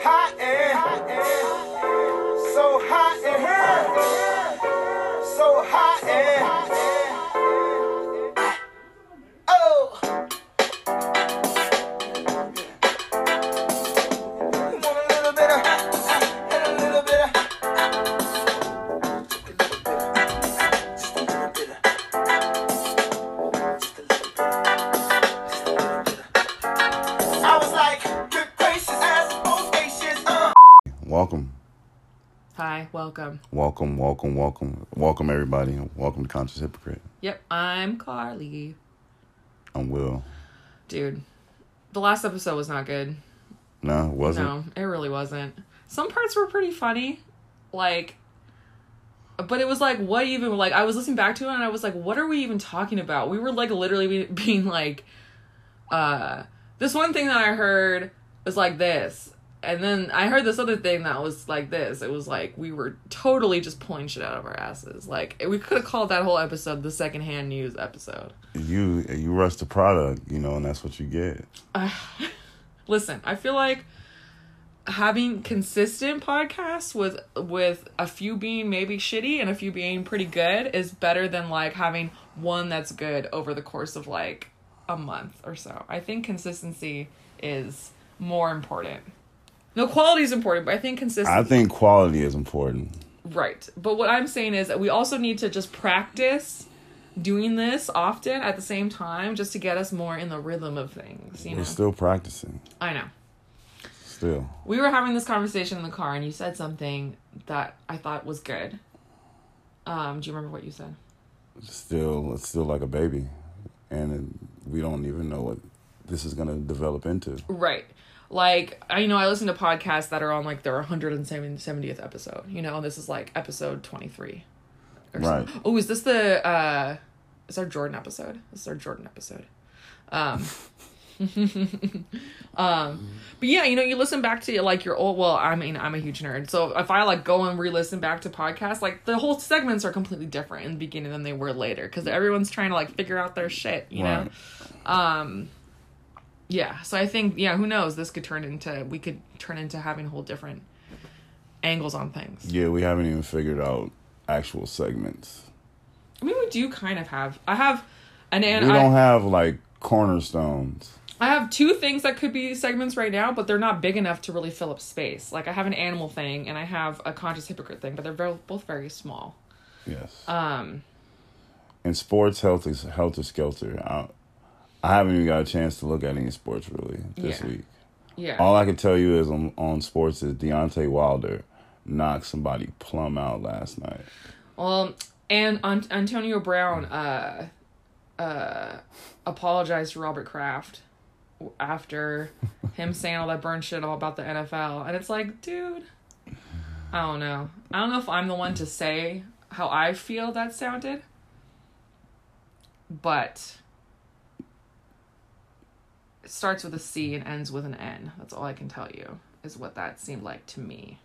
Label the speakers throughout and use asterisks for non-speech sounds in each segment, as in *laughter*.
Speaker 1: hot and
Speaker 2: welcome.
Speaker 3: welcome,
Speaker 2: welcome, welcome, welcome, everybody. Welcome to Conscious Hypocrite.
Speaker 3: Yep, I'm Carly.
Speaker 2: I'm Will.
Speaker 3: Dude, the last episode was not good.
Speaker 2: No, it wasn't.
Speaker 3: No, it really wasn't. Some parts were pretty funny. Like, but it was like, what even? Like, I was listening back to it and I was like, what are we even talking about? We were like literally *laughs* being like, uh, this one thing that I heard was like this. And then I heard this other thing that was like this. It was like we were totally just pulling shit out of our asses. Like we could have called that whole episode the secondhand news episode.
Speaker 2: You you rush the product, you know, and that's what you get. *sighs*
Speaker 3: listen i feel like having consistent podcasts with with a few being maybe shitty and a few being pretty good is better than like having one that's good over the course of like a month or so i think consistency is more important no quality is important but i think consistency
Speaker 2: I think quality is important.
Speaker 3: Right. But what I'm saying is that we also need to just practice doing this often at the same time just to get us more in the rhythm of things, you know.
Speaker 2: We're still practicing.
Speaker 3: I know.
Speaker 2: Still.
Speaker 3: We were having this conversation in the car and you said something that I thought was good. Um, do you remember what you said?
Speaker 2: Still it's still like a baby. And we don't even know what this is gonna develop into.
Speaker 3: Right. Like, I you know I listen to podcasts that are on like their 170th episode, you know, this is like episode 23. Or
Speaker 2: Right.
Speaker 3: something. Oh, is this the uh is our Jordan episode? This is our Jordan episode. Um *laughs* um but yeah, you know, you listen back to like your old well, I mean, I'm a huge nerd. So if I like go and re-listen back to podcasts, like the whole segments are completely different in the beginning than they were later cuz everyone's trying to like figure out their shit, you know. Um yeah, so I think yeah, who knows, this could turn into we could turn into having whole different angles on things.
Speaker 2: Yeah, we haven't even figured out actual segments.
Speaker 3: I mean, we do kind of have. I have an and
Speaker 2: we don't have like cornerstones.
Speaker 3: I have two things that could be segments right now, but they're not big enough to really fill up space. Like I have an animal thing and I have a conscious hypocrite thing, but they're very, both very small.
Speaker 2: Yes.
Speaker 3: Um,
Speaker 2: in sports, health is helter skelter. I, haven't even got a chance to look at any sports really this
Speaker 3: Yeah.
Speaker 2: week.
Speaker 3: yeah.
Speaker 2: All I can tell you is on, on sports is Deontay Wilder knocked somebody plumb out last night.
Speaker 3: Well, and An- Antonio Brown uh, uh, apologized to Robert Kraft after him *laughs* saying all that burn shit all about the NFL, and it's like, dude, I don't know. I don't know if I'm the one to say how I feel that sounded, but starts with a C and ends with an N. That's all I can tell you is what that seemed like to me.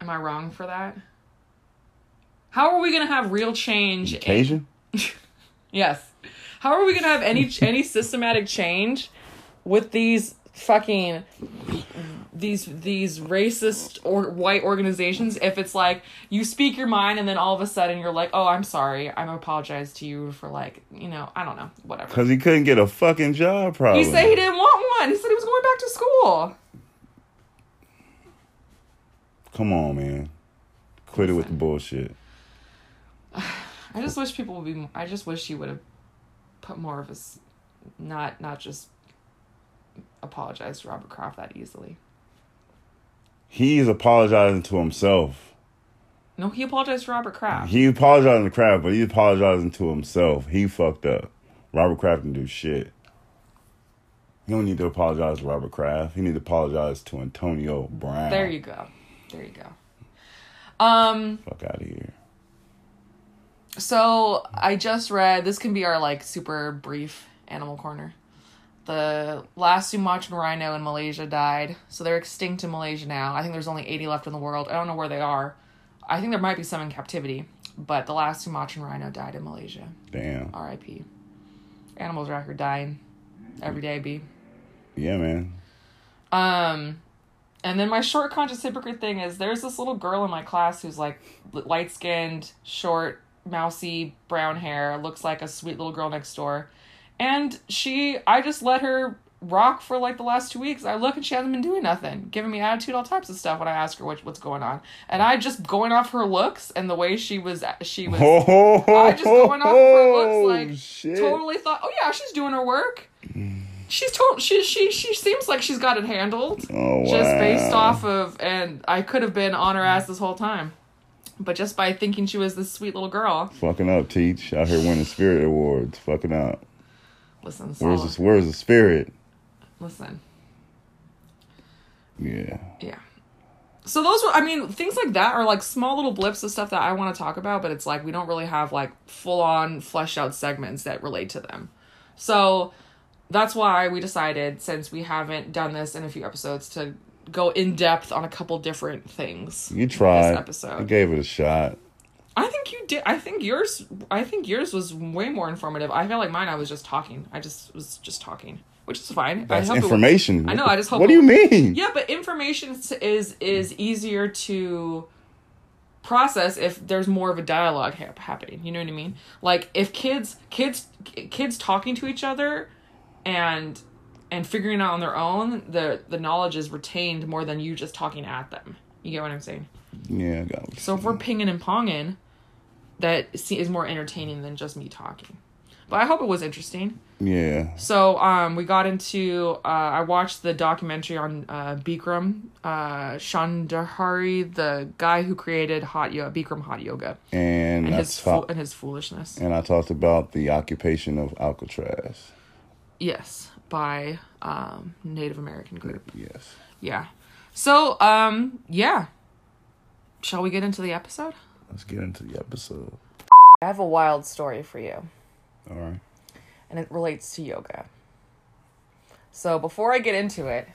Speaker 3: Am I wrong for that? How are we gonna have real change?
Speaker 2: Cajun? *laughs*
Speaker 3: Yes. How are we gonna have any any *laughs* systematic change with these fucking these these racist or white organizations if it's like you speak your mind and then all of a sudden you're like oh i'm sorry i'm apologize to you for like you know i don't know whatever
Speaker 2: Because he couldn't get a fucking job, probably.
Speaker 3: he said he didn't want one he said he was going back to school
Speaker 2: Come on, man. Quit it with the bullshit. *sighs*
Speaker 3: I just wish people would be. I just wish he would have put more of his, not not just apologize to Robert Kraft that easily.
Speaker 2: He's apologizing to himself.
Speaker 3: No, he apologized to Robert Kraft.
Speaker 2: He apologizing to Kraft, but he's apologizing to himself. He fucked up. Robert Kraft didn't do shit. He don't need to apologize to Robert Kraft. He need to apologize to Antonio Brown.
Speaker 3: there you go. There you go. Um.
Speaker 2: Fuck out of here.
Speaker 3: So I just read. This can be our like super brief animal corner. The last Sumatran rhino in Malaysia died, so they're extinct in Malaysia now. I think there's only 80 left in the world. I don't know where they are. I think there might be some in captivity, but the last Sumatran rhino died in Malaysia.
Speaker 2: Damn.
Speaker 3: R.I.P. Animals are out here dying every day, B.
Speaker 2: Yeah, man.
Speaker 3: Um, and then my short conscious hypocrite thing is there's this little girl in my class who's like light skinned, short, mousy, brown hair, looks like a sweet little girl next door. And she, I just let her rock for like the last two weeks. I look and she hasn't been doing nothing, giving me attitude, all types of stuff when I ask her what, what's going on. And I just going off her looks and the way she was, she was,
Speaker 2: Oh, *laughs*
Speaker 3: I just going off her looks oh, like
Speaker 2: shit.
Speaker 3: totally thought, oh yeah, she's doing her work. She's total. She she she seems like she's got it handled.
Speaker 2: Oh,
Speaker 3: Just based off of, and I could have been on her ass this whole time, but just by thinking she was this sweet little girl.
Speaker 2: Fucking up, Teach. Out here winning spirit awards. Fucking up.
Speaker 3: Listen,
Speaker 2: Where's
Speaker 3: solid.
Speaker 2: the Where's the spirit?
Speaker 3: listen,
Speaker 2: Yeah.
Speaker 3: yeah. So those were, I mean, things like that are like small little blips of stuff that I want to talk about, but it's like we don't really have like full on fleshed out segments that relate to them. So that's why we decided, since we haven't done this in a few episodes, to go in depth on a couple different things.
Speaker 2: You tried.
Speaker 3: This episode.
Speaker 2: I gave it a shot.
Speaker 3: I think you did. I think yours. I think yours was way more informative. I feel like mine. I was just talking. I just was just talking, which is fine.
Speaker 2: That's
Speaker 3: I hope it-
Speaker 2: information.
Speaker 3: I know, I just hope
Speaker 2: What do you mean?
Speaker 3: yeah, but information is is, easier to process if there's more of a dialogue hap- happening. You know what I mean? Like if kids kids kids talking to each other and and figuring out on their own, the the knowledge is retained more than you just talking at them. You get what I'm saying?
Speaker 2: Yeah, I got.
Speaker 3: So if we're pinging and ponging, that is more entertaining than just me talking. But I hope it was interesting.
Speaker 2: Yeah.
Speaker 3: So um, we got into. Uh, I watched the documentary on uh, Bikram uh, Chandahari, the guy who created hot yoga, Bikram hot yoga,
Speaker 2: And,
Speaker 3: and his
Speaker 2: talk-
Speaker 3: fo- and his foolishness.
Speaker 2: and I talked about the occupation of Alcatraz.
Speaker 3: Yes, by um, Native American group.
Speaker 2: Yes.
Speaker 3: Yeah. So um, yeah. Shall we get into the episode?
Speaker 2: Let's get into the episode.
Speaker 3: I have a wild story for you.
Speaker 2: All right.
Speaker 3: and it relates to yoga. So before I get into it,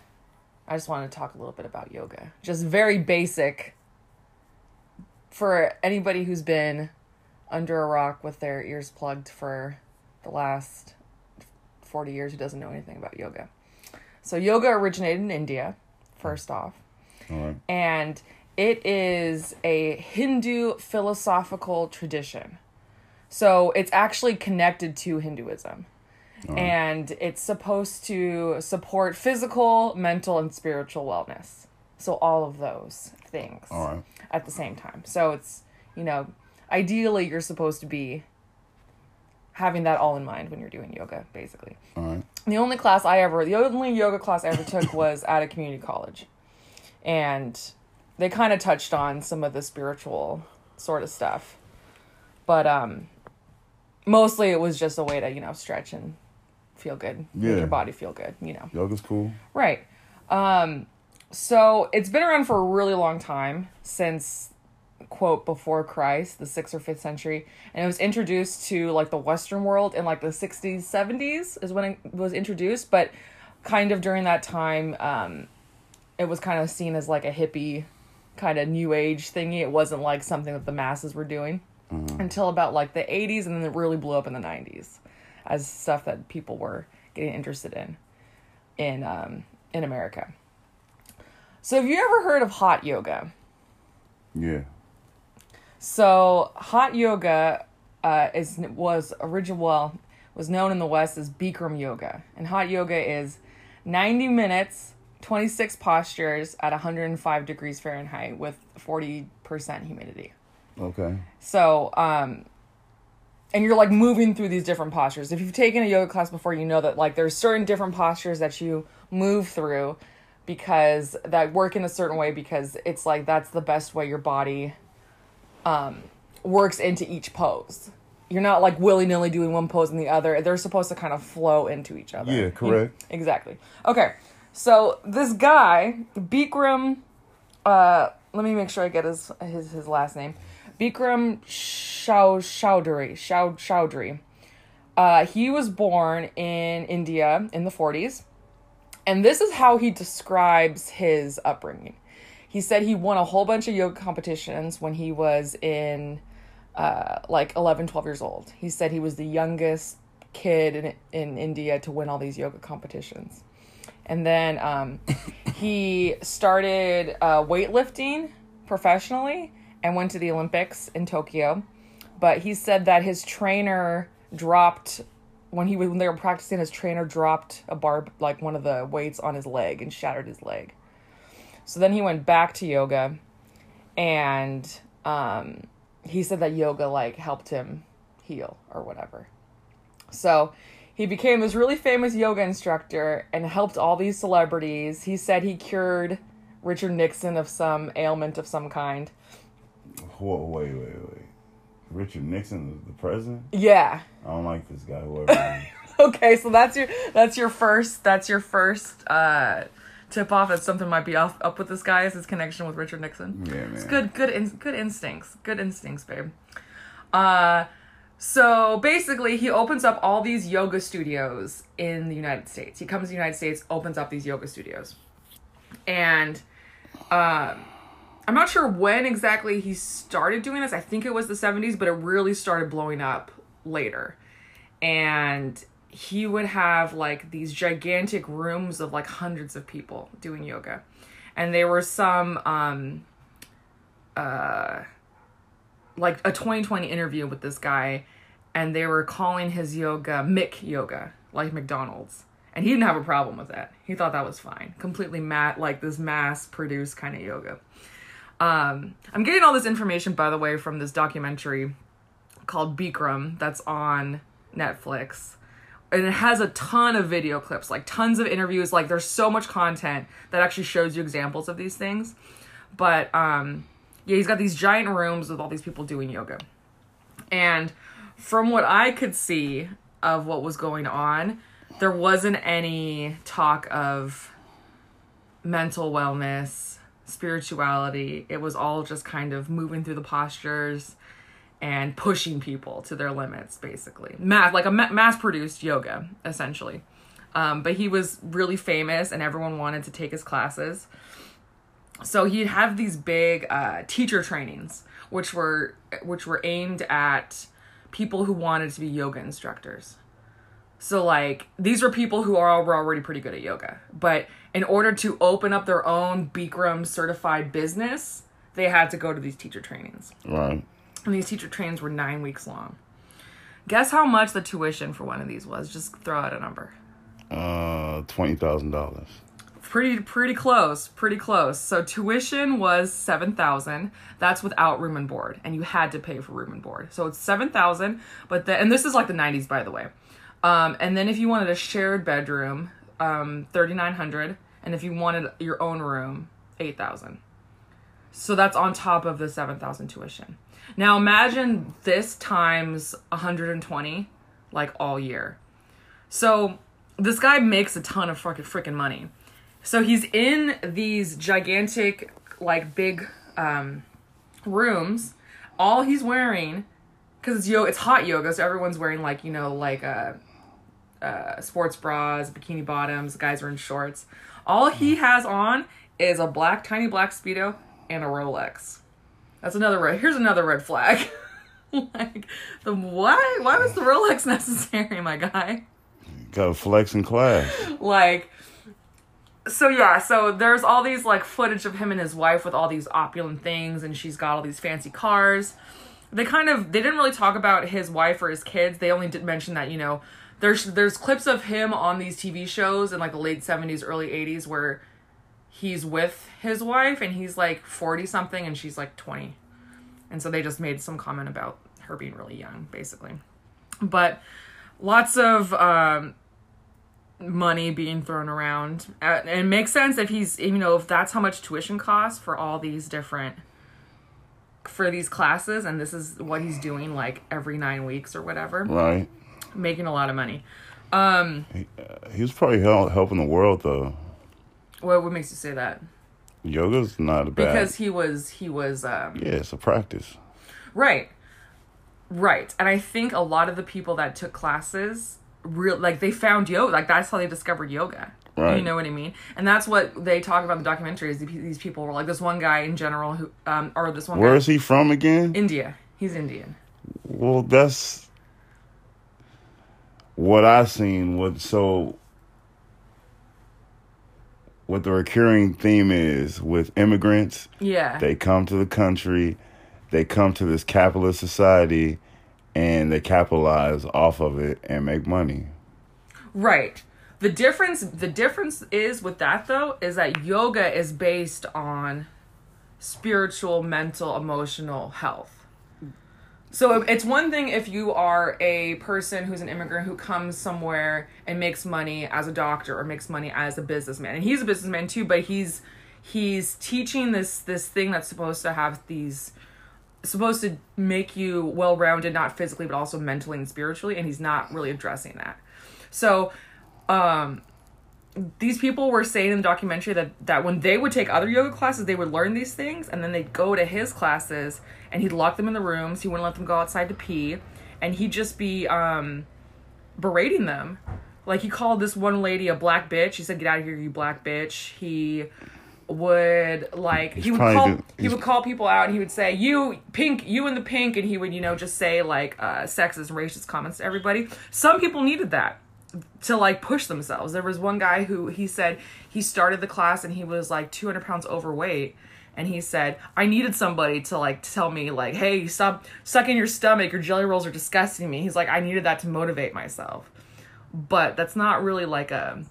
Speaker 3: I just want to talk a little bit about yoga. Just very basic for anybody who's been under a rock with their ears plugged for the last 40 years who doesn't know anything about yoga. So yoga originated in India, first off
Speaker 2: All right.
Speaker 3: and it is a Hindu philosophical tradition. So it's actually connected to Hinduism. And it's supposed to support physical, mental, and spiritual wellness. So all of those things
Speaker 2: right.
Speaker 3: at the same time. So it's, you know, ideally you're supposed to be having that all in mind when you're doing yoga, basically.
Speaker 2: All right.
Speaker 3: The only class I ever, the only yoga class I ever took was at a community college. And they kind of touched on some of the spiritual sort of stuff. But um mostly it was just a way to, you know, stretch and feel good. Make your body feel good, you know.
Speaker 2: Yoga's cool.
Speaker 3: Right. Um, so it's been around for a really long time since quote before Christ, the sixth or fifth century, and it was introduced to like the Western world in like the sixties, seventies is when it was introduced, but kind of during that time, um, it was kind of seen as like a hippie kind of new age thingy. It wasn't like something that the masses were doing until about like the 80s and then it really blew up in the 90s as stuff that people were getting interested in in um, in America. So have you ever heard of hot yoga?
Speaker 2: Yeah.
Speaker 3: So hot yoga uh, is was original well was known in the West as Bikram yoga, and hot yoga is ninety minutes, twenty six postures at one hundred and five degrees Fahrenheit with forty percent humidity.
Speaker 2: Okay.
Speaker 3: So, um, and you're like moving through these different postures. If you've taken a yoga class before, you know that like there's certain different postures that you move through because that work in a certain way because it's like that's the best way your body um, works into each pose. You're not like willy nilly doing one pose and the other. They're supposed to kind of flow into each other.
Speaker 2: Yeah, correct.
Speaker 3: Exactly. Okay. So this guy, Bikram, uh, let me make sure I get his his, his last name. Bikram Shau Chaudhary. Shau Chaudhary. Uh, he was born in India in the 40s. And this is how he describes his upbringing. He said he won a whole bunch of yoga competitions when he was in uh, like 11, 12 years old. He said he was the youngest kid in, in India to win all these yoga competitions. And then um, he started uh, weightlifting professionally and went to the Olympics in Tokyo. But he said that his trainer dropped when he was when they were practicing. His trainer dropped a bar like one of the weights on his leg and shattered his leg. So then he went back to yoga, and um, he said that yoga like helped him heal or whatever. So he became this really famous yoga instructor and helped all these celebrities. He said he cured Richard Nixon of some ailment of some kind.
Speaker 2: Whoa, wait, wait, wait. Richard Nixon is the president?
Speaker 3: Yeah.
Speaker 2: I don't like this guy, whoever. *laughs*
Speaker 3: Okay, so that's your that's your first that's your first uh tip off that something might be off up with this guy is his connection with Richard Nixon.
Speaker 2: yeah, man.
Speaker 3: It's good, good, in, good instincts. Good instincts, babe. Uh, so basically, he opens up all these yoga studios in the United States. He comes to the United States, opens up these yoga studios, and um, I'm not sure when exactly he started doing this. I think it was the 70s, but it really started blowing up later. And he would have like these gigantic rooms of like hundreds of people doing yoga. And there were some um uh like a 2020 interview with this guy and they were calling his yoga Mick yoga, like McDonald's. And he didn't have a problem with that. He thought that was fine. Completely mat like this mass produced kind of yoga. Um, I'm getting all this information, by the way, from this documentary called Bikram that's on Netflix. And it has a ton of video clips, like tons of interviews. Like there's so much content that actually shows you examples of these things. But um, yeah, he's got these giant rooms with all these people doing yoga. And from what I could see of what was going on, there wasn't any talk of mental wellness, spirituality. It was all just kind of moving through the postures and pushing people to their limits, basically. Mass, like a ma- mass-produced yoga, essentially. Um, but he was really famous, and everyone wanted to take his classes. So he'd have these big uh, teacher trainings, which were which were aimed at people who wanted to be yoga instructors. So like these were people who are were already pretty good at yoga, but in order to open up their own Bikram certified business, they had to go to these teacher trainings.
Speaker 2: Right.
Speaker 3: And these teacher trainings were 9 weeks long. Guess how much the tuition for one of these was? Just throw out a number.
Speaker 2: Uh, twenty thousand dollars.
Speaker 3: Pretty pretty close, pretty close. So tuition was 7,000. That's without room and board and you had to pay for room and board. So it's 7,000, but then and this is like the 90s by the way. Um, and then if you wanted a shared bedroom, um, 3,900. And if you wanted your own room, 8,000. So that's on top of the 7,000 tuition. Now imagine this times 120, like all year. So this guy makes a ton of fucking freaking money. So he's in these gigantic, like big um, rooms. All he's wearing, because it's yo, it's hot yoga, so everyone's wearing like you know like uh, uh, sports bras, bikini bottoms. Guys are in shorts. All he has on is a black, tiny black speedo and a Rolex. That's another red. Here's another red flag. *laughs* like the why? Why was the Rolex *laughs* necessary, my guy?
Speaker 2: Got a flex in class.
Speaker 3: like so yeah so there's all these like footage of him and his wife with all these opulent things and she's got all these fancy cars. They kind of they didn't really talk about his wife or his kids. They only did mention that you know there's there's clips of him on these tv shows in like the late 70s early 80s where he's with his wife and he's like 40 something and she's like 20 and so they just made some comment about her being really young basically. But lots of um money being thrown around. Uh, and it makes sense if he's, you know, if that's how much tuition costs for all these different, for these classes, and this is what he's doing like every nine weeks or whatever,
Speaker 2: Right.
Speaker 3: making a lot of money. Um,
Speaker 2: He was probably hel- helping the world though.
Speaker 3: what, what makes you say that?
Speaker 2: Yoga's not a bad.
Speaker 3: Because he was, he was, um,
Speaker 2: yeah, it's a practice.
Speaker 3: Right. Right. And I think a lot of the people that took classes real like they found yoga like that's how they discovered yoga.
Speaker 2: Right.
Speaker 3: You know what I mean? And that's what they talk about in the documentary is these people were like this one guy in general who um or this one
Speaker 2: Where
Speaker 3: guy
Speaker 2: is he from again?
Speaker 3: India. He's Indian.
Speaker 2: Well, that's what I seen. What so what the recurring theme is with immigrants.
Speaker 3: Yeah.
Speaker 2: They come to the country, they come to this capitalist society, and they capitalize off of it and make money.
Speaker 3: Right. The difference the difference is with that though is that yoga is based on spiritual, mental, emotional health. So it's one thing if you are a person who's an immigrant who comes somewhere and makes money as a doctor or makes money as a businessman. And he's a businessman too, but he's he's teaching this this thing that's supposed to have these supposed to make you well-rounded not physically but also mentally and spiritually and he's not really addressing that. So um these people were saying in the documentary that that when they would take other yoga classes, they would learn these things, and then they'd go to his classes, and he'd lock them in the rooms. He wouldn't let them go outside to pee, and he'd just be um, berating them. Like he called this one lady a black bitch. He said, "Get out of here, you black bitch." He would like he would call he
Speaker 2: he's-
Speaker 3: would call people out and he would say you pink you in the pink and he would you know just say like uh sexist racist comments to everybody some people needed that to like push themselves. There was one guy who he said he started the class and he was like 200 pounds overweight. And he said, I needed somebody to like tell me, like, hey, stop sucking your stomach. Your jelly rolls are disgusting me. He's like, I needed that to motivate myself. But that's not really like a,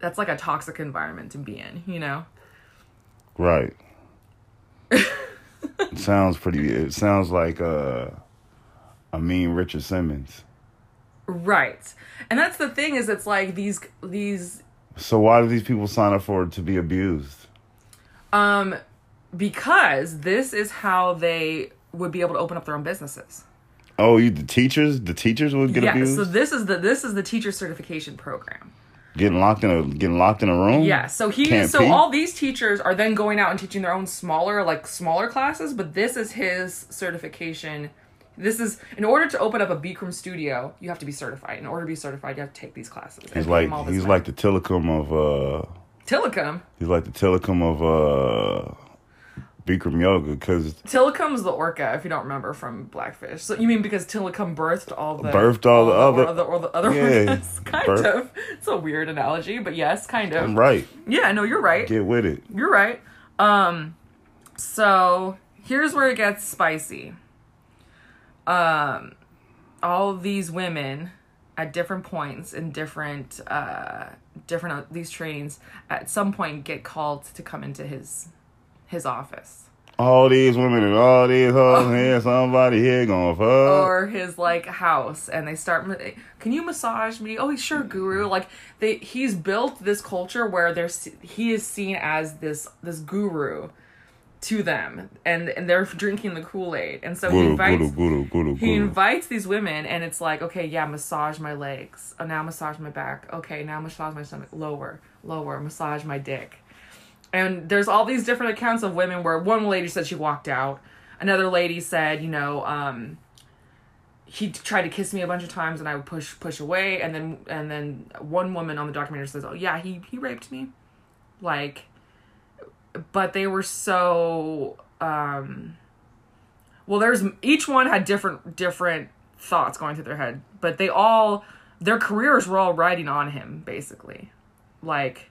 Speaker 3: that's like a toxic environment to be in, you know?
Speaker 2: Right. *laughs* it sounds pretty. It sounds like uh, a mean Richard Simmons.
Speaker 3: Right. And that's the thing is, it's like these, these
Speaker 2: So why do these people sign up for it to be abused?
Speaker 3: Um, because this is how they would be able to open up their own businesses.
Speaker 2: Oh, you the teachers? The teachers would get abused?
Speaker 3: yeah,
Speaker 2: abused.
Speaker 3: so this is the this is the teacher certification program.
Speaker 2: Getting locked in a getting locked in a room.
Speaker 3: Yeah, so he
Speaker 2: Can't
Speaker 3: so
Speaker 2: pee?
Speaker 3: all these teachers are then going out and teaching their own smaller like smaller classes, but this is his certification. This is in order to open up a Bikram studio, you have to be certified. In order to be certified, you have to take these classes.
Speaker 2: He's like
Speaker 3: them all this
Speaker 2: he's like the Tilikum of uh
Speaker 3: Tilikum.
Speaker 2: he's like the Tilikum of uh Bikram yoga because
Speaker 3: Tilikum's the orca, if you don't remember from Blackfish. So you mean because Tilikum birthed all the
Speaker 2: Birthed all the other-
Speaker 3: or the, or the other
Speaker 2: Yeah,
Speaker 3: orcas? *laughs* Kind
Speaker 2: birth-
Speaker 3: of. It's a weird analogy, but yes, kind of.
Speaker 2: I'm right.
Speaker 3: Yeah, no, you're right.
Speaker 2: Get with it.
Speaker 3: You're right. Um, so here's where it gets spicy. Um, all these women at different points in different uh different uh, these trainings at some point get called to come into his his office.
Speaker 2: All these women and all these hoes *laughs* here, somebody here gonna fuck.
Speaker 3: or his like house and they start can you massage me? Oh sure guru. Like they he's built this culture where there's he is seen as this this guru to them and and they're drinking the kool-aid and so he invites
Speaker 2: guru, guru, guru,
Speaker 3: he invites these women and it's like okay yeah massage my legs. Oh now massage my back. Okay now massage my stomach. Lower lower massage my dick and there's all these different accounts of women where one lady said she walked out. Another lady said you know um he tried to kiss me a bunch of times and I would push push away. And then and then one woman on the documentary says oh yeah he he raped me. Like but they were so um well there's each one had different different thoughts going through their head but they all their careers were all riding on him basically. Like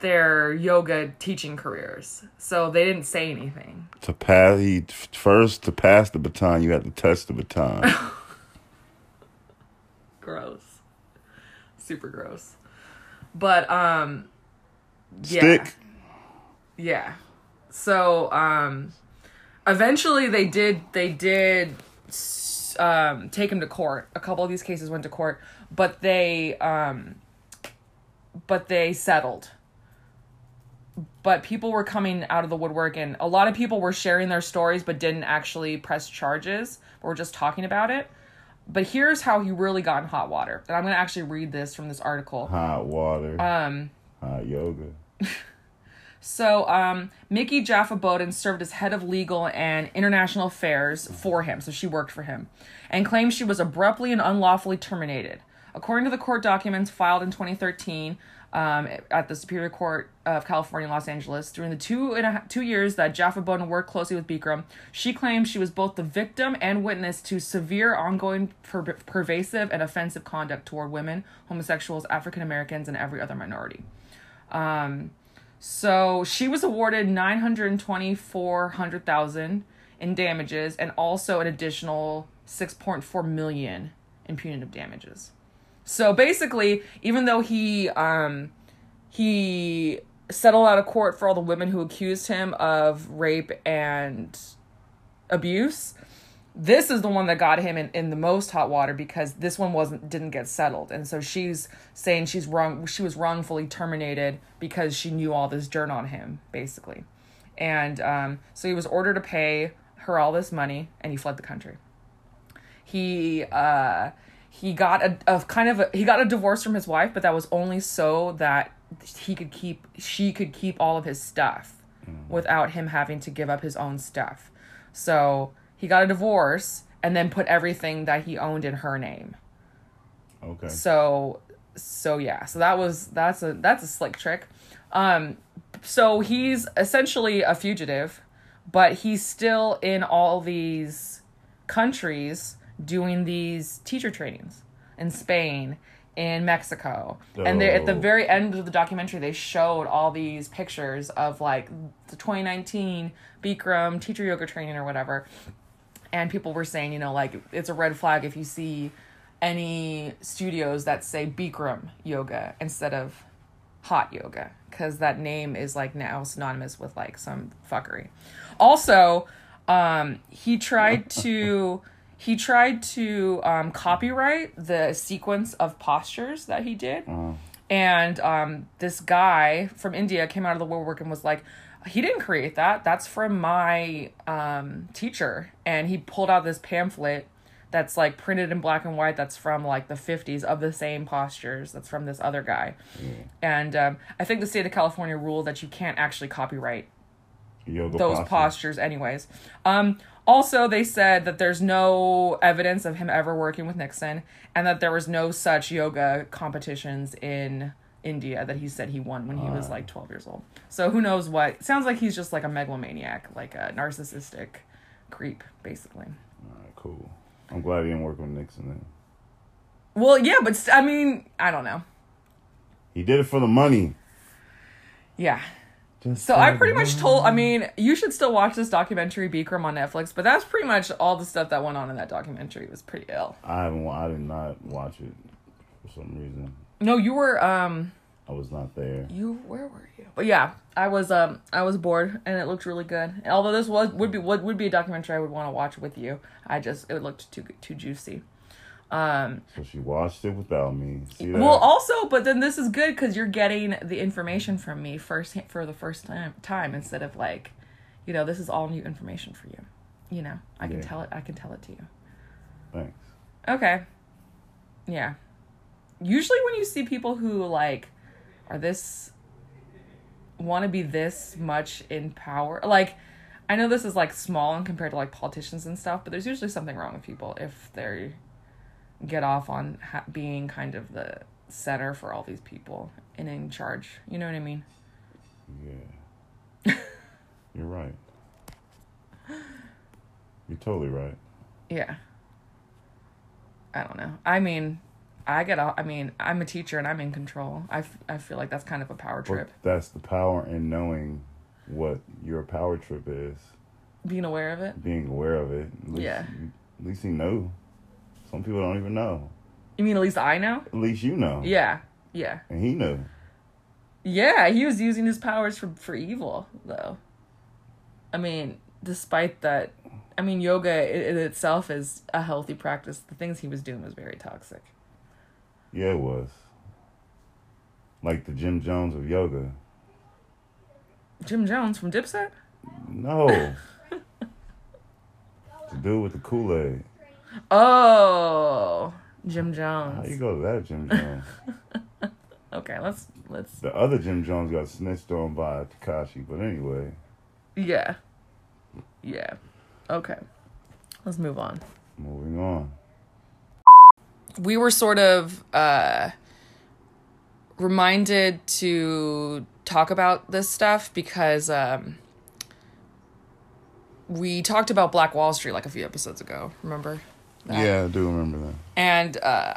Speaker 3: their yoga teaching careers. So they didn't say anything.
Speaker 2: To pass, he first to pass the baton, you have to touch the baton. *laughs*
Speaker 3: gross. Super gross. But um yeah.
Speaker 2: Stick.
Speaker 3: yeah. So um eventually they did they did um take him to court. A couple of these cases went to court but they um but they settled but people were coming out of the woodwork and a lot of people were sharing their stories but didn't actually press charges or were just talking about it but here's how he really got in hot water and i'm going to actually read this from this article
Speaker 2: Hot water.
Speaker 3: um
Speaker 2: hot yoga. *laughs*
Speaker 3: so, um, Micki Jafa-Bodden served as head of legal and international affairs for him, so she worked for him, and claimed she was abruptly and unlawfully terminated. According to the court documents filed in 2013, um, at the Superior Court of California, Los Angeles. During the two and two years that Jafa-Bodden worked closely with Bikram, she claimed she was both the victim and witness to severe, ongoing, per- pervasive, and offensive conduct toward women, homosexuals, African Americans, and every other minority. Um, so she was awarded nine hundred twenty four hundred thousand in damages, and also an additional six point four million in punitive damages. So basically, even though he um he settled out of court for all the women who accused him of rape and abuse, this is the one that got him in, in the most hot water because this one wasn't didn't get settled. And so she's saying she's wrong she was wrongfully terminated because she knew all this dirt on him, basically. And um, so he was ordered to pay her all this money and he fled the country. He uh he got a, a kind of a, he got a divorce from his wife, but that was only so that he could keep she could keep all of his stuff without him having to give up his own stuff. So he got a divorce and then put everything that he owned in her name.
Speaker 2: Okay.
Speaker 3: So so yeah, so that was that's a that's a slick trick. Um so he's essentially a fugitive, but he's still in all these countries doing these teacher trainings in Spain, in Mexico. And they at the
Speaker 2: Oh.
Speaker 3: very end of the documentary they showed all these pictures of like the 2019 Bikram teacher yoga training or whatever and people were saying, you know, like it's a red flag if you see any studios that say Bikram yoga instead of hot yoga because that name is like now synonymous with like some fuckery. Also, um, he tried *laughs* to he tried to um, copyright the sequence of postures that he did. And um, this guy from India came out of the woodwork and was like, he didn't create that. That's from my um, teacher. And he pulled out this pamphlet that's like printed in black and white that's from like the 50s of the same postures that's from this other guy. And um, I think the state of California ruled that you can't actually copyright
Speaker 2: Yoga
Speaker 3: those
Speaker 2: posture.
Speaker 3: postures anyways um also they said that there's no evidence of him ever working with nixon and that there was no such yoga competitions in india that he said he won when he was uh. like 12 years old so who knows what sounds like he's just like a megalomaniac like a narcissistic creep basically
Speaker 2: Alright, cool. I'm glad he didn't work with Nixon then.
Speaker 3: well yeah but st- i mean i don't know
Speaker 2: He did it for the money.
Speaker 3: yeah
Speaker 2: Just
Speaker 3: So I pretty much told. I mean, you should still watch this documentary Bikram on Netflix, but that's pretty much all the stuff that went on in that documentary. It was pretty ill.
Speaker 2: I haven't. I did not watch it for some reason.
Speaker 3: No, you were um
Speaker 2: I was not there.
Speaker 3: you where were you? But yeah, I was um I was bored and it looked really good. Although this was would be would, would be a documentary I would want to watch with you. I just it looked too too juicy. Um
Speaker 2: So she watched it without me.
Speaker 3: Well also but then this is good cuz you're getting the information from me first for the first time time instead of like you know, this is all new information for you. You know, I can tell it I can tell it to you.
Speaker 2: Thanks.
Speaker 3: Okay. Yeah. Usually when you see people who like are this want to be this much in power, like I know this is like small and compared to like politicians and stuff, but there's usually something wrong with people if they get off on ha- being kind of the center for all these people and in charge. You know what I mean?
Speaker 2: Yeah. *laughs* You're right. You're totally right.
Speaker 3: Yeah. I don't know. I mean, I get off. I mean, I'm a teacher and I'm in control. I, f- I feel like that's kind of a power trip.
Speaker 2: that's the power in knowing what your power trip is.
Speaker 3: Being aware of it.
Speaker 2: Being aware of it. At least,
Speaker 3: Yeah.
Speaker 2: At least you know. Some people don't even know.
Speaker 3: You mean at least I know?
Speaker 2: At least you know.
Speaker 3: Yeah. Yeah.
Speaker 2: And he knew.
Speaker 3: Yeah, he was using his powers for for evil though. I mean, despite that I mean yoga in, in itself is a healthy practice. The things he was doing was very toxic.
Speaker 2: Yeah, it was. Like the Jim Jones of yoga.
Speaker 3: Jim Jones from Dipset?
Speaker 2: No. *laughs* the dude with the Kool Aid.
Speaker 3: Oh, Jim Jones.
Speaker 2: How you go to that Jim Jones? *laughs*
Speaker 3: Okay, let's let's
Speaker 2: the other Jim Jones got snitched on by Tekashi, but anyway.
Speaker 3: yeah. Yeah. Okay. Let's move on.
Speaker 2: Moving on.
Speaker 3: we were sort of uh reminded to talk about this stuff because um, we talked about Black Wall Street like a few episodes ago. Remember? That?
Speaker 2: Yeah, I do remember that.
Speaker 3: And uh,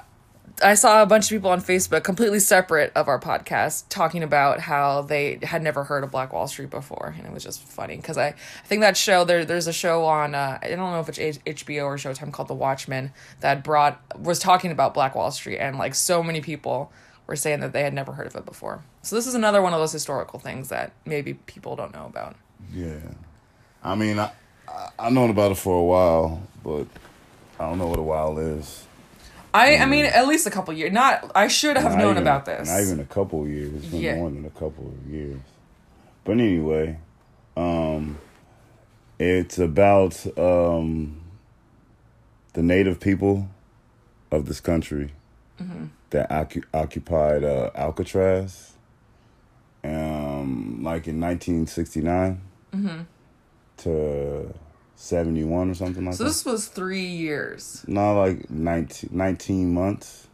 Speaker 3: I saw a bunch of people on Facebook, completely separate of our podcast, talking about how they had never heard of Black Wall Street before, and it was just funny because I, I think that show there there's a show on uh, I don't know if it's H- HBO or Showtime called The Watchmen that brought was talking about Black Wall Street, and like so many people were saying that they had never heard of it before. So this is another one of those historical things that maybe people don't know about.
Speaker 2: Yeah, I mean, I I- I known about it for a while, but I don't know what a while is.
Speaker 3: I I mean at least a couple years. Not I should have known
Speaker 2: even-
Speaker 3: about this.
Speaker 2: Not even a couple years. It's been
Speaker 3: Yeah.
Speaker 2: more than a couple of years. But anyway, um, it's about um, the native people of this country
Speaker 3: Mm-hmm.
Speaker 2: that occu- occupied uh, Alcatraz, um, like in 1969 to 71 or something like
Speaker 3: Mm-hmm. so this was three years.
Speaker 2: Not like 19, 19 months.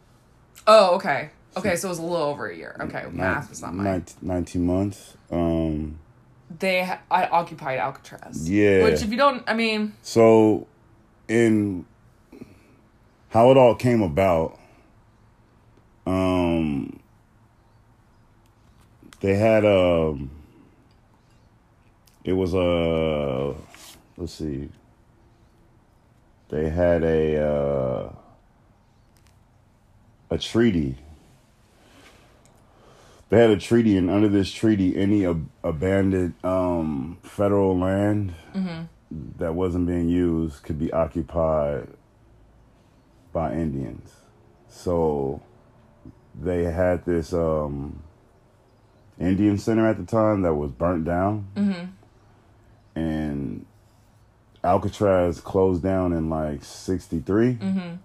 Speaker 3: Oh, okay. Okay, so it was a little over a year. Okay, math is not mine.
Speaker 2: 19, 19 months. Um,
Speaker 3: They ha- I occupied Alcatraz.
Speaker 2: Yeah.
Speaker 3: Which, if you don't, I mean,
Speaker 2: So, in how it all came about, um, they had um, it was a let's see, they had a uh, a treaty. They had a treaty, and under this treaty, any ab- abandoned um, federal land that wasn't being used could be occupied by Indians. So they had this um, Indian center at the time that was burnt down, and Alcatraz closed down in like '63. And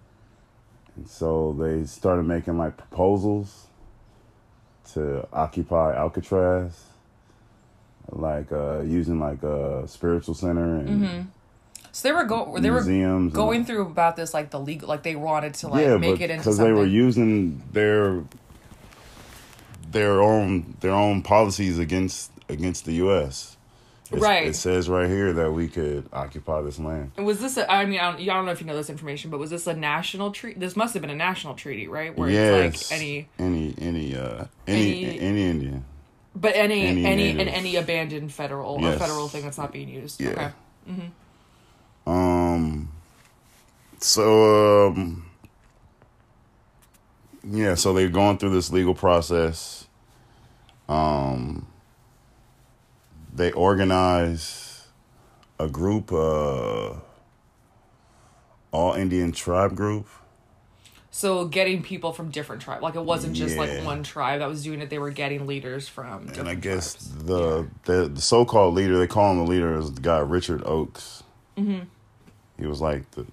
Speaker 2: so they started making like proposals to occupy Alcatraz, like uh, using like a spiritual center and
Speaker 3: so they were go they were
Speaker 2: museums. and-
Speaker 3: going through about this like the legal like they wanted to like
Speaker 2: yeah,
Speaker 3: make it into
Speaker 2: because they were using their their own their own policies against against the U.S. It's-
Speaker 3: Right.
Speaker 2: It says right here that we could occupy this land.
Speaker 3: was this? A, I mean, I don't, I don't know if you know this information, but was this a national treaty? This must have been a national treaty, right? Where
Speaker 2: yes.
Speaker 3: it's like any,
Speaker 2: any any uh any
Speaker 3: Any-
Speaker 2: any, Indian.
Speaker 3: but any
Speaker 2: Any
Speaker 3: any and any abandoned federal or federal thing that's not being used.
Speaker 2: Yeah.
Speaker 3: Okay.
Speaker 2: Um. So um. Yeah, so they're going through this legal process. Um. They organize a group, uh, all Indian tribe group.
Speaker 3: So getting people from different tribes, like it wasn't just like one tribe that was doing it. They were getting leaders from.
Speaker 2: And I guess
Speaker 3: tribes.
Speaker 2: the, the the so-called leader, they call him the leader, is the guy Richard Oakes. Mm-hmm. He was like the,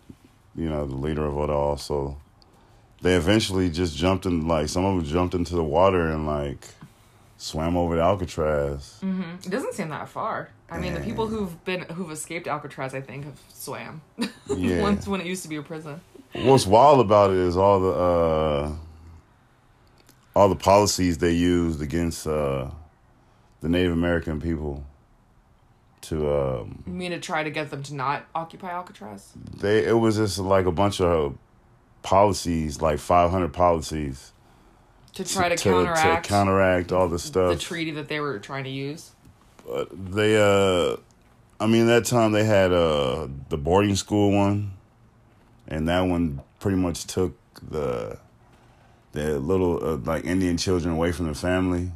Speaker 2: you know, the leader of it all. So they eventually just jumped in, like some of them jumped into the water and like swam over to Alcatraz. Mm-hmm.
Speaker 3: It doesn't seem that far. I mean, the people who've been who've escaped Alcatraz, I think, have swam. *laughs*
Speaker 2: Yeah.
Speaker 3: Once when it used to be a prison.
Speaker 2: What's wild about it is all the uh, all the policies they used against uh, the Native American people to um,
Speaker 3: You mean to try to get them to not occupy Alcatraz?
Speaker 2: they it was just like a bunch of policies, like five hundred policies
Speaker 3: To try to, counteract,
Speaker 2: to counteract all the stuff.
Speaker 3: the treaty that they were trying to use.
Speaker 2: But they, uh, I mean, that time they had uh the boarding school one, and that one pretty much took the the little uh, like Indian children away from the family,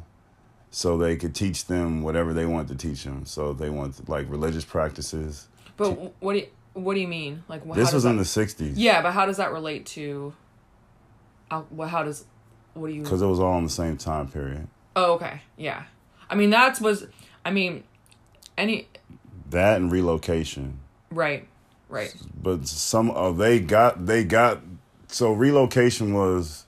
Speaker 2: so they could teach them whatever they want to teach them. So they want like religious practices.
Speaker 3: But wh- what do you, what do you mean? Like
Speaker 2: This was
Speaker 3: does
Speaker 2: in the '60s.
Speaker 3: yeah, but how does that relate to? What? How does? What do you?
Speaker 2: because it was all in the same time period.
Speaker 3: Oh, okay. Yeah. I mean, that was. I mean, any.
Speaker 2: That and relocation.
Speaker 3: Right. Right.
Speaker 2: but some of they got they got so relocation was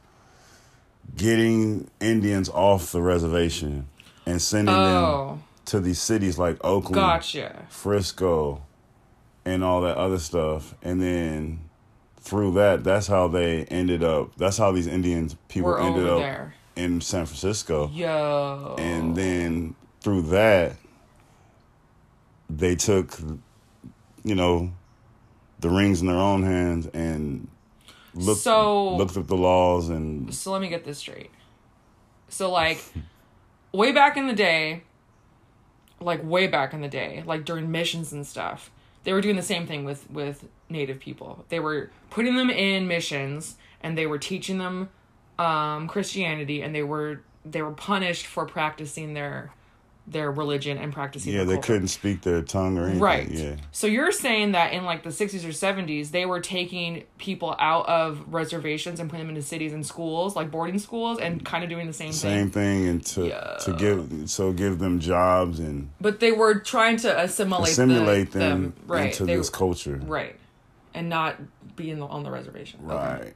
Speaker 2: getting Indians off the reservation and sending them
Speaker 3: Oh,
Speaker 2: to these cities like Oakland,
Speaker 3: gotcha.
Speaker 2: Frisco, and all that other stuff, and then through that, that's how they ended up. That's how these Indians people
Speaker 3: We're
Speaker 2: ended up
Speaker 3: there.
Speaker 2: in San Francisco.
Speaker 3: Yo.
Speaker 2: And then through that, they took, you know, the rings in their own hands and looked
Speaker 3: So-
Speaker 2: looked at the laws and
Speaker 3: so let me get this straight. So like way back in the day, like way back in the day, like during missions and stuff, they were doing the same thing with with native people. They were putting them in missions and they were teaching them um Christianity and they were they were punished for practicing their their religion and practicing
Speaker 2: yeah, they couldn't speak their tongue or anything.
Speaker 3: Right.
Speaker 2: Yeah.
Speaker 3: So you're saying that in like the 60s or 70s, they were taking people out of reservations and putting them into cities and schools, like boarding schools, and kind of doing the same,
Speaker 2: Same
Speaker 3: thing.
Speaker 2: Same thing, and to
Speaker 3: Yeah.
Speaker 2: to give so give them jobs and
Speaker 3: But they were trying to assimilate,
Speaker 2: assimilate
Speaker 3: the,
Speaker 2: them,
Speaker 3: right?
Speaker 2: into
Speaker 3: they,
Speaker 2: this culture.
Speaker 3: right, and not be in the, on the reservation. Okay.
Speaker 2: Right.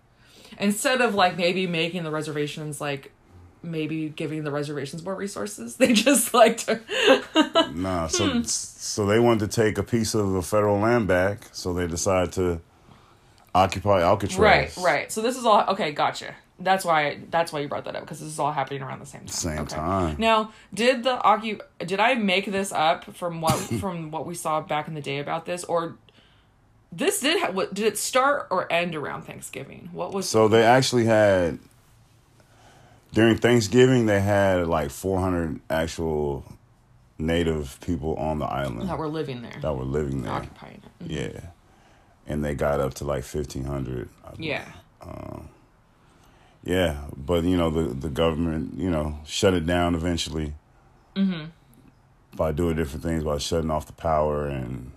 Speaker 3: Instead of like maybe making the reservations like maybe giving the reservations more resources, *laughs* they just like to. *laughs*
Speaker 2: Nah, so
Speaker 3: Hmm.
Speaker 2: so they wanted to take a piece of the federal land back, so they decided to occupy Alcatraz.
Speaker 3: Right, right. So this is all okay. Gotcha. That's why. That's why you brought that up because this is all happening around the same time.
Speaker 2: Same
Speaker 3: Okay.
Speaker 2: time.
Speaker 3: Now, did the occu? Did I make this up from what *laughs* from what we saw back in the day about this, or this did? Ha- what did it start or end around Thanksgiving? What was?
Speaker 2: So they actually had during Thanksgiving they had like 400 actual native people on the island
Speaker 3: that were living there,
Speaker 2: that were living there.
Speaker 3: occupying it.
Speaker 2: Yeah. And they got up to like 1500. I believe.
Speaker 3: Yeah.
Speaker 2: Yeah, but you know the the government, you know, shut it down eventually.
Speaker 3: Mm-hmm.
Speaker 2: By doing different things, by shutting off the power and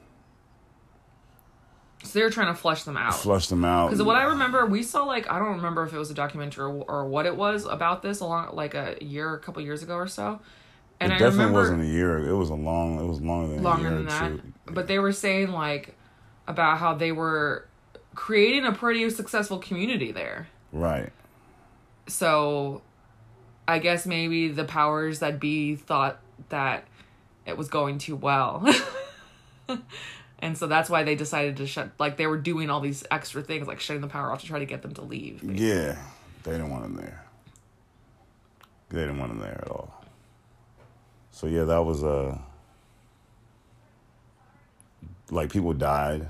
Speaker 3: So they were trying to flush them out.
Speaker 2: flush them out.
Speaker 3: Because what I remember, we saw like I don't remember if it was a documentary or, or what it was about this along like a year, a couple years ago or so.
Speaker 2: it
Speaker 3: I
Speaker 2: definitely
Speaker 3: remember
Speaker 2: wasn't a year. It was a long. It was longer than
Speaker 3: longer
Speaker 2: a year
Speaker 3: than that.
Speaker 2: two.
Speaker 3: But they were saying like about how they were creating a pretty successful community there.
Speaker 2: Right.
Speaker 3: So I guess maybe the powers that be thought that it was going too well. *laughs* and so that's why they decided to shut like they were doing all these extra things like shutting the power off to try to get them to leave.
Speaker 2: Yeah, they didn't want them there. They didn't want them there at all. So yeah, that was uh like people died.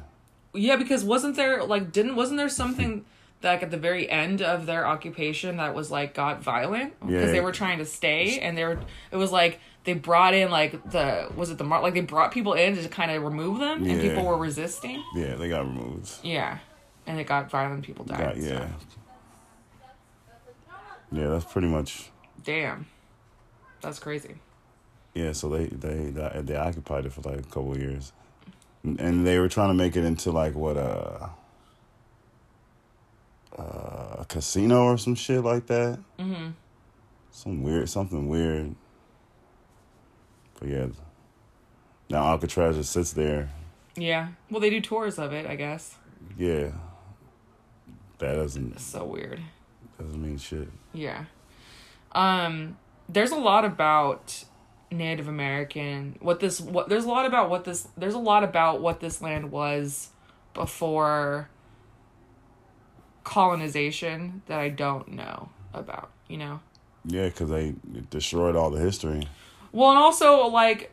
Speaker 3: Yeah, because wasn't there like didn't wasn't there something like at the very end of their occupation that was like got violent because
Speaker 2: Yeah.
Speaker 3: they were trying to stay and they were it was like they brought in like the was it the mar like they brought people in to kind of remove them and people were resisting.
Speaker 2: Yeah, they got removed.
Speaker 3: Yeah, and it got violent. People died.
Speaker 2: Got, yeah.
Speaker 3: stuff.
Speaker 2: Yeah, that's pretty much
Speaker 3: Damn, that's crazy.
Speaker 2: yeah. So they they they, they occupied it for like a couple of years, and they were trying to make it into like what uh, uh, a casino or some shit like that.
Speaker 3: Mm-hmm.
Speaker 2: Some weird, something weird. But yeah, now Alcatraz just sits there.
Speaker 3: Yeah. Well, they do tours of it. I guess.
Speaker 2: Yeah, that doesn't
Speaker 3: It's so weird.
Speaker 2: doesn't mean shit.
Speaker 3: Yeah. Um there's a lot about Native American what this what there's a lot about what this there's a lot about what this land was before colonization that I don't know about, you know.
Speaker 2: Yeah, because they destroyed all the history.
Speaker 3: Well, and also like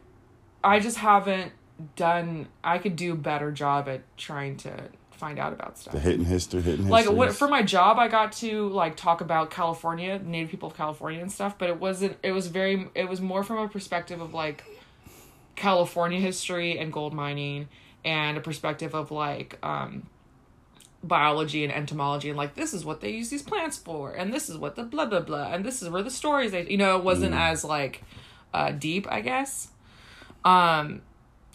Speaker 3: I just haven't done I could do a better job at trying to find out about stuff.
Speaker 2: The hidden history, hidden
Speaker 3: like what for my job i got to like talk about california native people of california and stuff but it wasn't it was very it was more from a perspective of like california history and gold mining and a perspective of like um biology and entomology and like this is what they use these plants for and this is what the blah blah blah and this is where the stories they you know it wasn't as like uh deep i guess. Um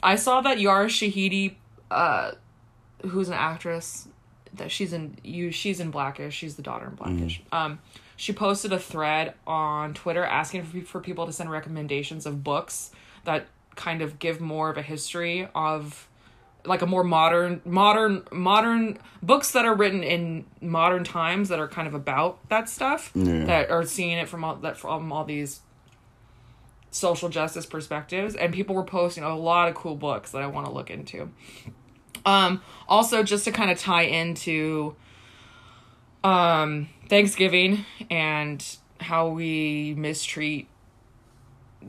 Speaker 3: i saw that yara shahidi uh who's an actress that she's in you she's in blackish she's the daughter in blackish. Um she posted a thread on twitter asking for, for people to send recommendations of books that kind of give more of a history of like a more modern modern modern books that are written in modern times that are kind of about that stuff
Speaker 2: Yeah.
Speaker 3: that are seeing it from all that from all these social justice perspectives and people were posting a lot of cool books that I want to look into. Um also just to kind of tie into um Thanksgiving and how we mistreat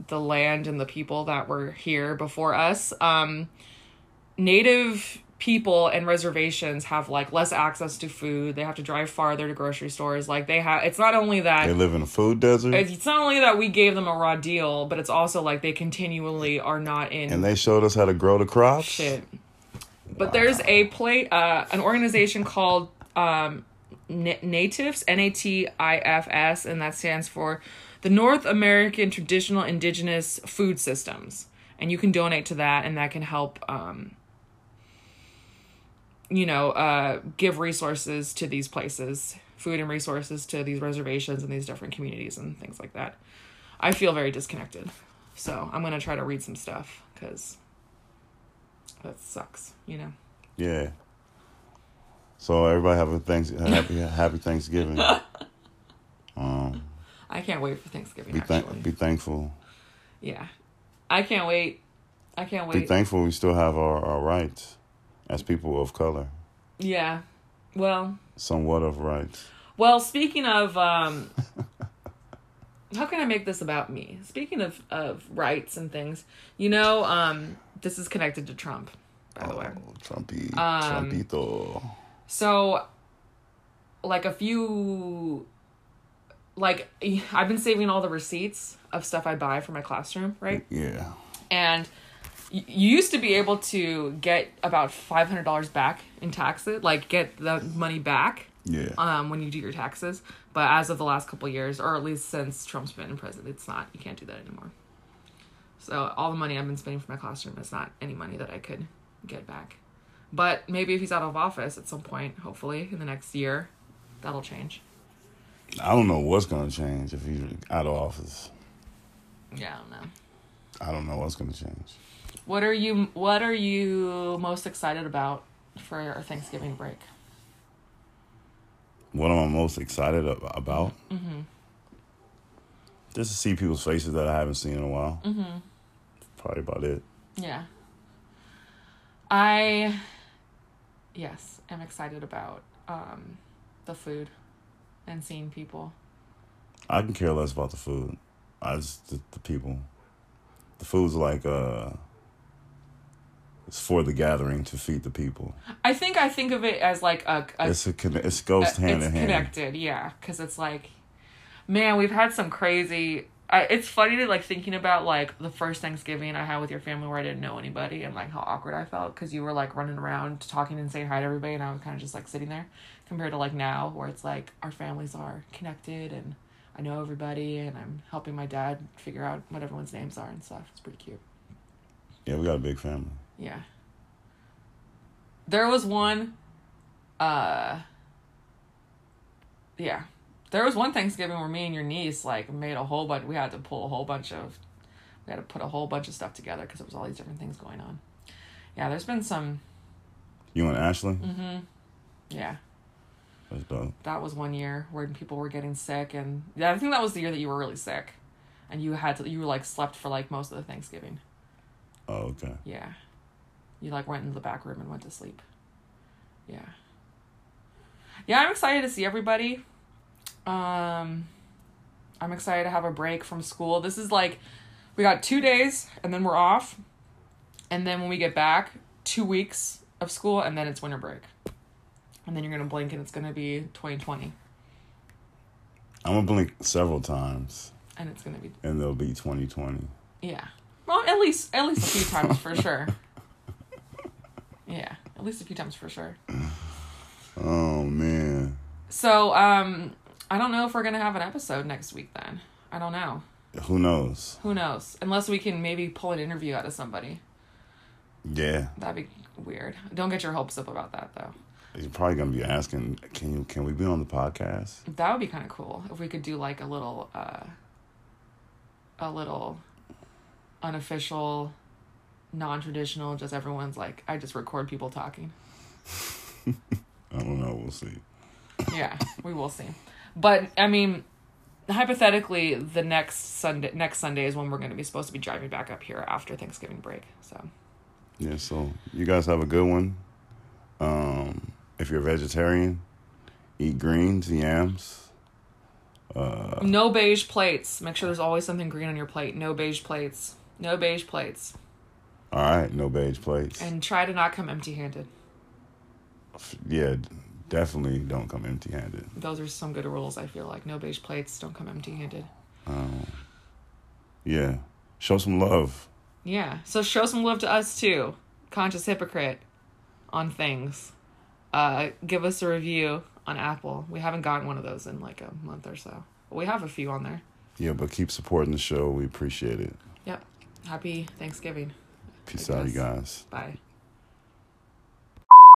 Speaker 3: the land and the people that were here before us. Um, native people and reservations have like less access to food. They have to drive farther to grocery stores. Like they have, it's not only that
Speaker 2: They live in a food desert,
Speaker 3: it's not only that we gave them a raw deal, but it's also like they continually are not in
Speaker 2: and they showed us how to grow the crops.
Speaker 3: shit. But there's a plate, uh, an organization called um, N- Natives, N A T I F S, and that stands for the North American Traditional Indigenous Food Systems. And you can donate to that, and that can help, um, you know, uh, give resources to these places, food and resources to these reservations and these different communities and things like that. I feel very disconnected. So I'm going to try to read some stuff because that sucks, you know.
Speaker 2: Yeah. So everybody have a thanks *laughs* happy happy Thanksgiving. *laughs* Um,
Speaker 3: I can't wait for Thanksgiving.
Speaker 2: be
Speaker 3: actually,
Speaker 2: thank be thankful.
Speaker 3: yeah, I can't wait. I can't wait.
Speaker 2: Be thankful we still have our, our rights as people of color.
Speaker 3: yeah, well,
Speaker 2: Somewhat of rights.
Speaker 3: well. Speaking of, um, *laughs* how can I make this about me? Speaking of of rights and things, you know, um, this is connected to Trump, by the way.
Speaker 2: Oh, Trumpy,
Speaker 3: Um,
Speaker 2: Trumpito.
Speaker 3: So, like a few, like *laughs* I've been saving all the receipts of stuff I buy for my classroom, right?
Speaker 2: Yeah.
Speaker 3: and you used to be able to get about five hundred dollars back in taxes, like get the money back
Speaker 2: Yeah.
Speaker 3: um, when you do your taxes. But as of the last couple of years, or at least since Trump's been in president, it's not. You can't do that anymore. So all the money I've been spending for my classroom is not any money that I could get back. But maybe if he's out of office at some point, hopefully in the next year, that'll change.
Speaker 2: I don't know what's gonna change if he's out of office.
Speaker 3: Yeah, I don't know.
Speaker 2: I don't know what's gonna change.
Speaker 3: What are you What are you most excited about for our Thanksgiving break?
Speaker 2: What am I most excited about? Mm-hmm. Just to see people's faces that I haven't seen in a while. Mm-hmm. Probably about it.
Speaker 3: Yeah. I yes, am excited about um the food and seeing people.
Speaker 2: I can care less about the food. I just the, the people. The food's like uh, it's for the gathering to feed the people.
Speaker 3: I think I think of it as like a, a
Speaker 2: It's a conne- it goes
Speaker 3: uh,
Speaker 2: hand
Speaker 3: it's
Speaker 2: in hand.
Speaker 3: connected, yeah, cuz it's like man, we've had some crazy I, it's funny to like thinking about like the first Thanksgiving I had with your family where I didn't know anybody and like how awkward I felt because you were like running around talking and saying hi to everybody and I was kind of just like sitting there compared to like now where it's like our families are connected and I know everybody and I'm helping my dad figure out what everyone's names are and stuff. It's pretty cute.
Speaker 2: Yeah, we got a big family.
Speaker 3: Yeah. There was one uh yeah. There was one Thanksgiving where me and your niece like made a whole bunch we had to pull a whole bunch of we had to put a whole bunch of stuff together because there was all these different things going on. Yeah, there's been some
Speaker 2: You and Ashley?
Speaker 3: Mm-hmm. yeah.
Speaker 2: That's dope.
Speaker 3: That was one year where people were getting sick and yeah, I think that was the year that you were really sick. And you had to you were like slept for like most of the Thanksgiving.
Speaker 2: Oh, okay.
Speaker 3: Yeah. You like went into the back room and went to sleep. Yeah. Yeah, I'm excited to see everybody. Um I'm excited to have a break from school. This is like we got 2 days and then we're off. And then when we get back, 2 weeks of school and then it's winter break. And then you're going to blink and it's going to be 2020
Speaker 2: I'm gonna blink several times,
Speaker 3: and it's going to be
Speaker 2: and there'll be 2020.
Speaker 3: yeah. Well, at least at least a few times for *laughs* sure. Yeah, at least a few times for sure. *sighs*
Speaker 2: Oh man,
Speaker 3: So, um, I don't know if we're gonna have an episode next week. Then I don't know.
Speaker 2: who knows?
Speaker 3: Who knows? Unless we can maybe pull an interview out of somebody.
Speaker 2: Yeah,
Speaker 3: That'd be weird. Don't get your hopes up about that though.
Speaker 2: you're probably gonna be asking, can you can we be on the podcast?
Speaker 3: That would be kind of cool if we could do like a little, uh, a little unofficial, non-traditional. Just everyone's like, I just record people talking.
Speaker 2: I don't know. We'll see.
Speaker 3: yeah, we will see. But I mean, hypothetically, the next Sunday, next Sunday is when we're going to be supposed to be driving back up here after Thanksgiving break. So
Speaker 2: Yeah. So you guys have a good one. Um, if you're a vegetarian, eat greens, yams.
Speaker 3: no beige plates. Make sure there's always something green on your plate. No beige plates. No beige plates.
Speaker 2: All right, no beige plates.
Speaker 3: And try to not come empty handed.
Speaker 2: yeah, definitely don't come empty-handed.
Speaker 3: Those are some good rules, I feel like. No beige plates. Don't come empty handed.
Speaker 2: Yeah, show some love.
Speaker 3: Yeah. So show some love to us too. Conscious hypocrite on things. Uh, give us a review on Apple. We haven't gotten one of those in like a month or so. But we have a few on there.
Speaker 2: Yeah, but keep supporting the show. We appreciate it.
Speaker 3: Yep. Happy Thanksgiving.
Speaker 2: Peace out, you guys.
Speaker 3: Bye.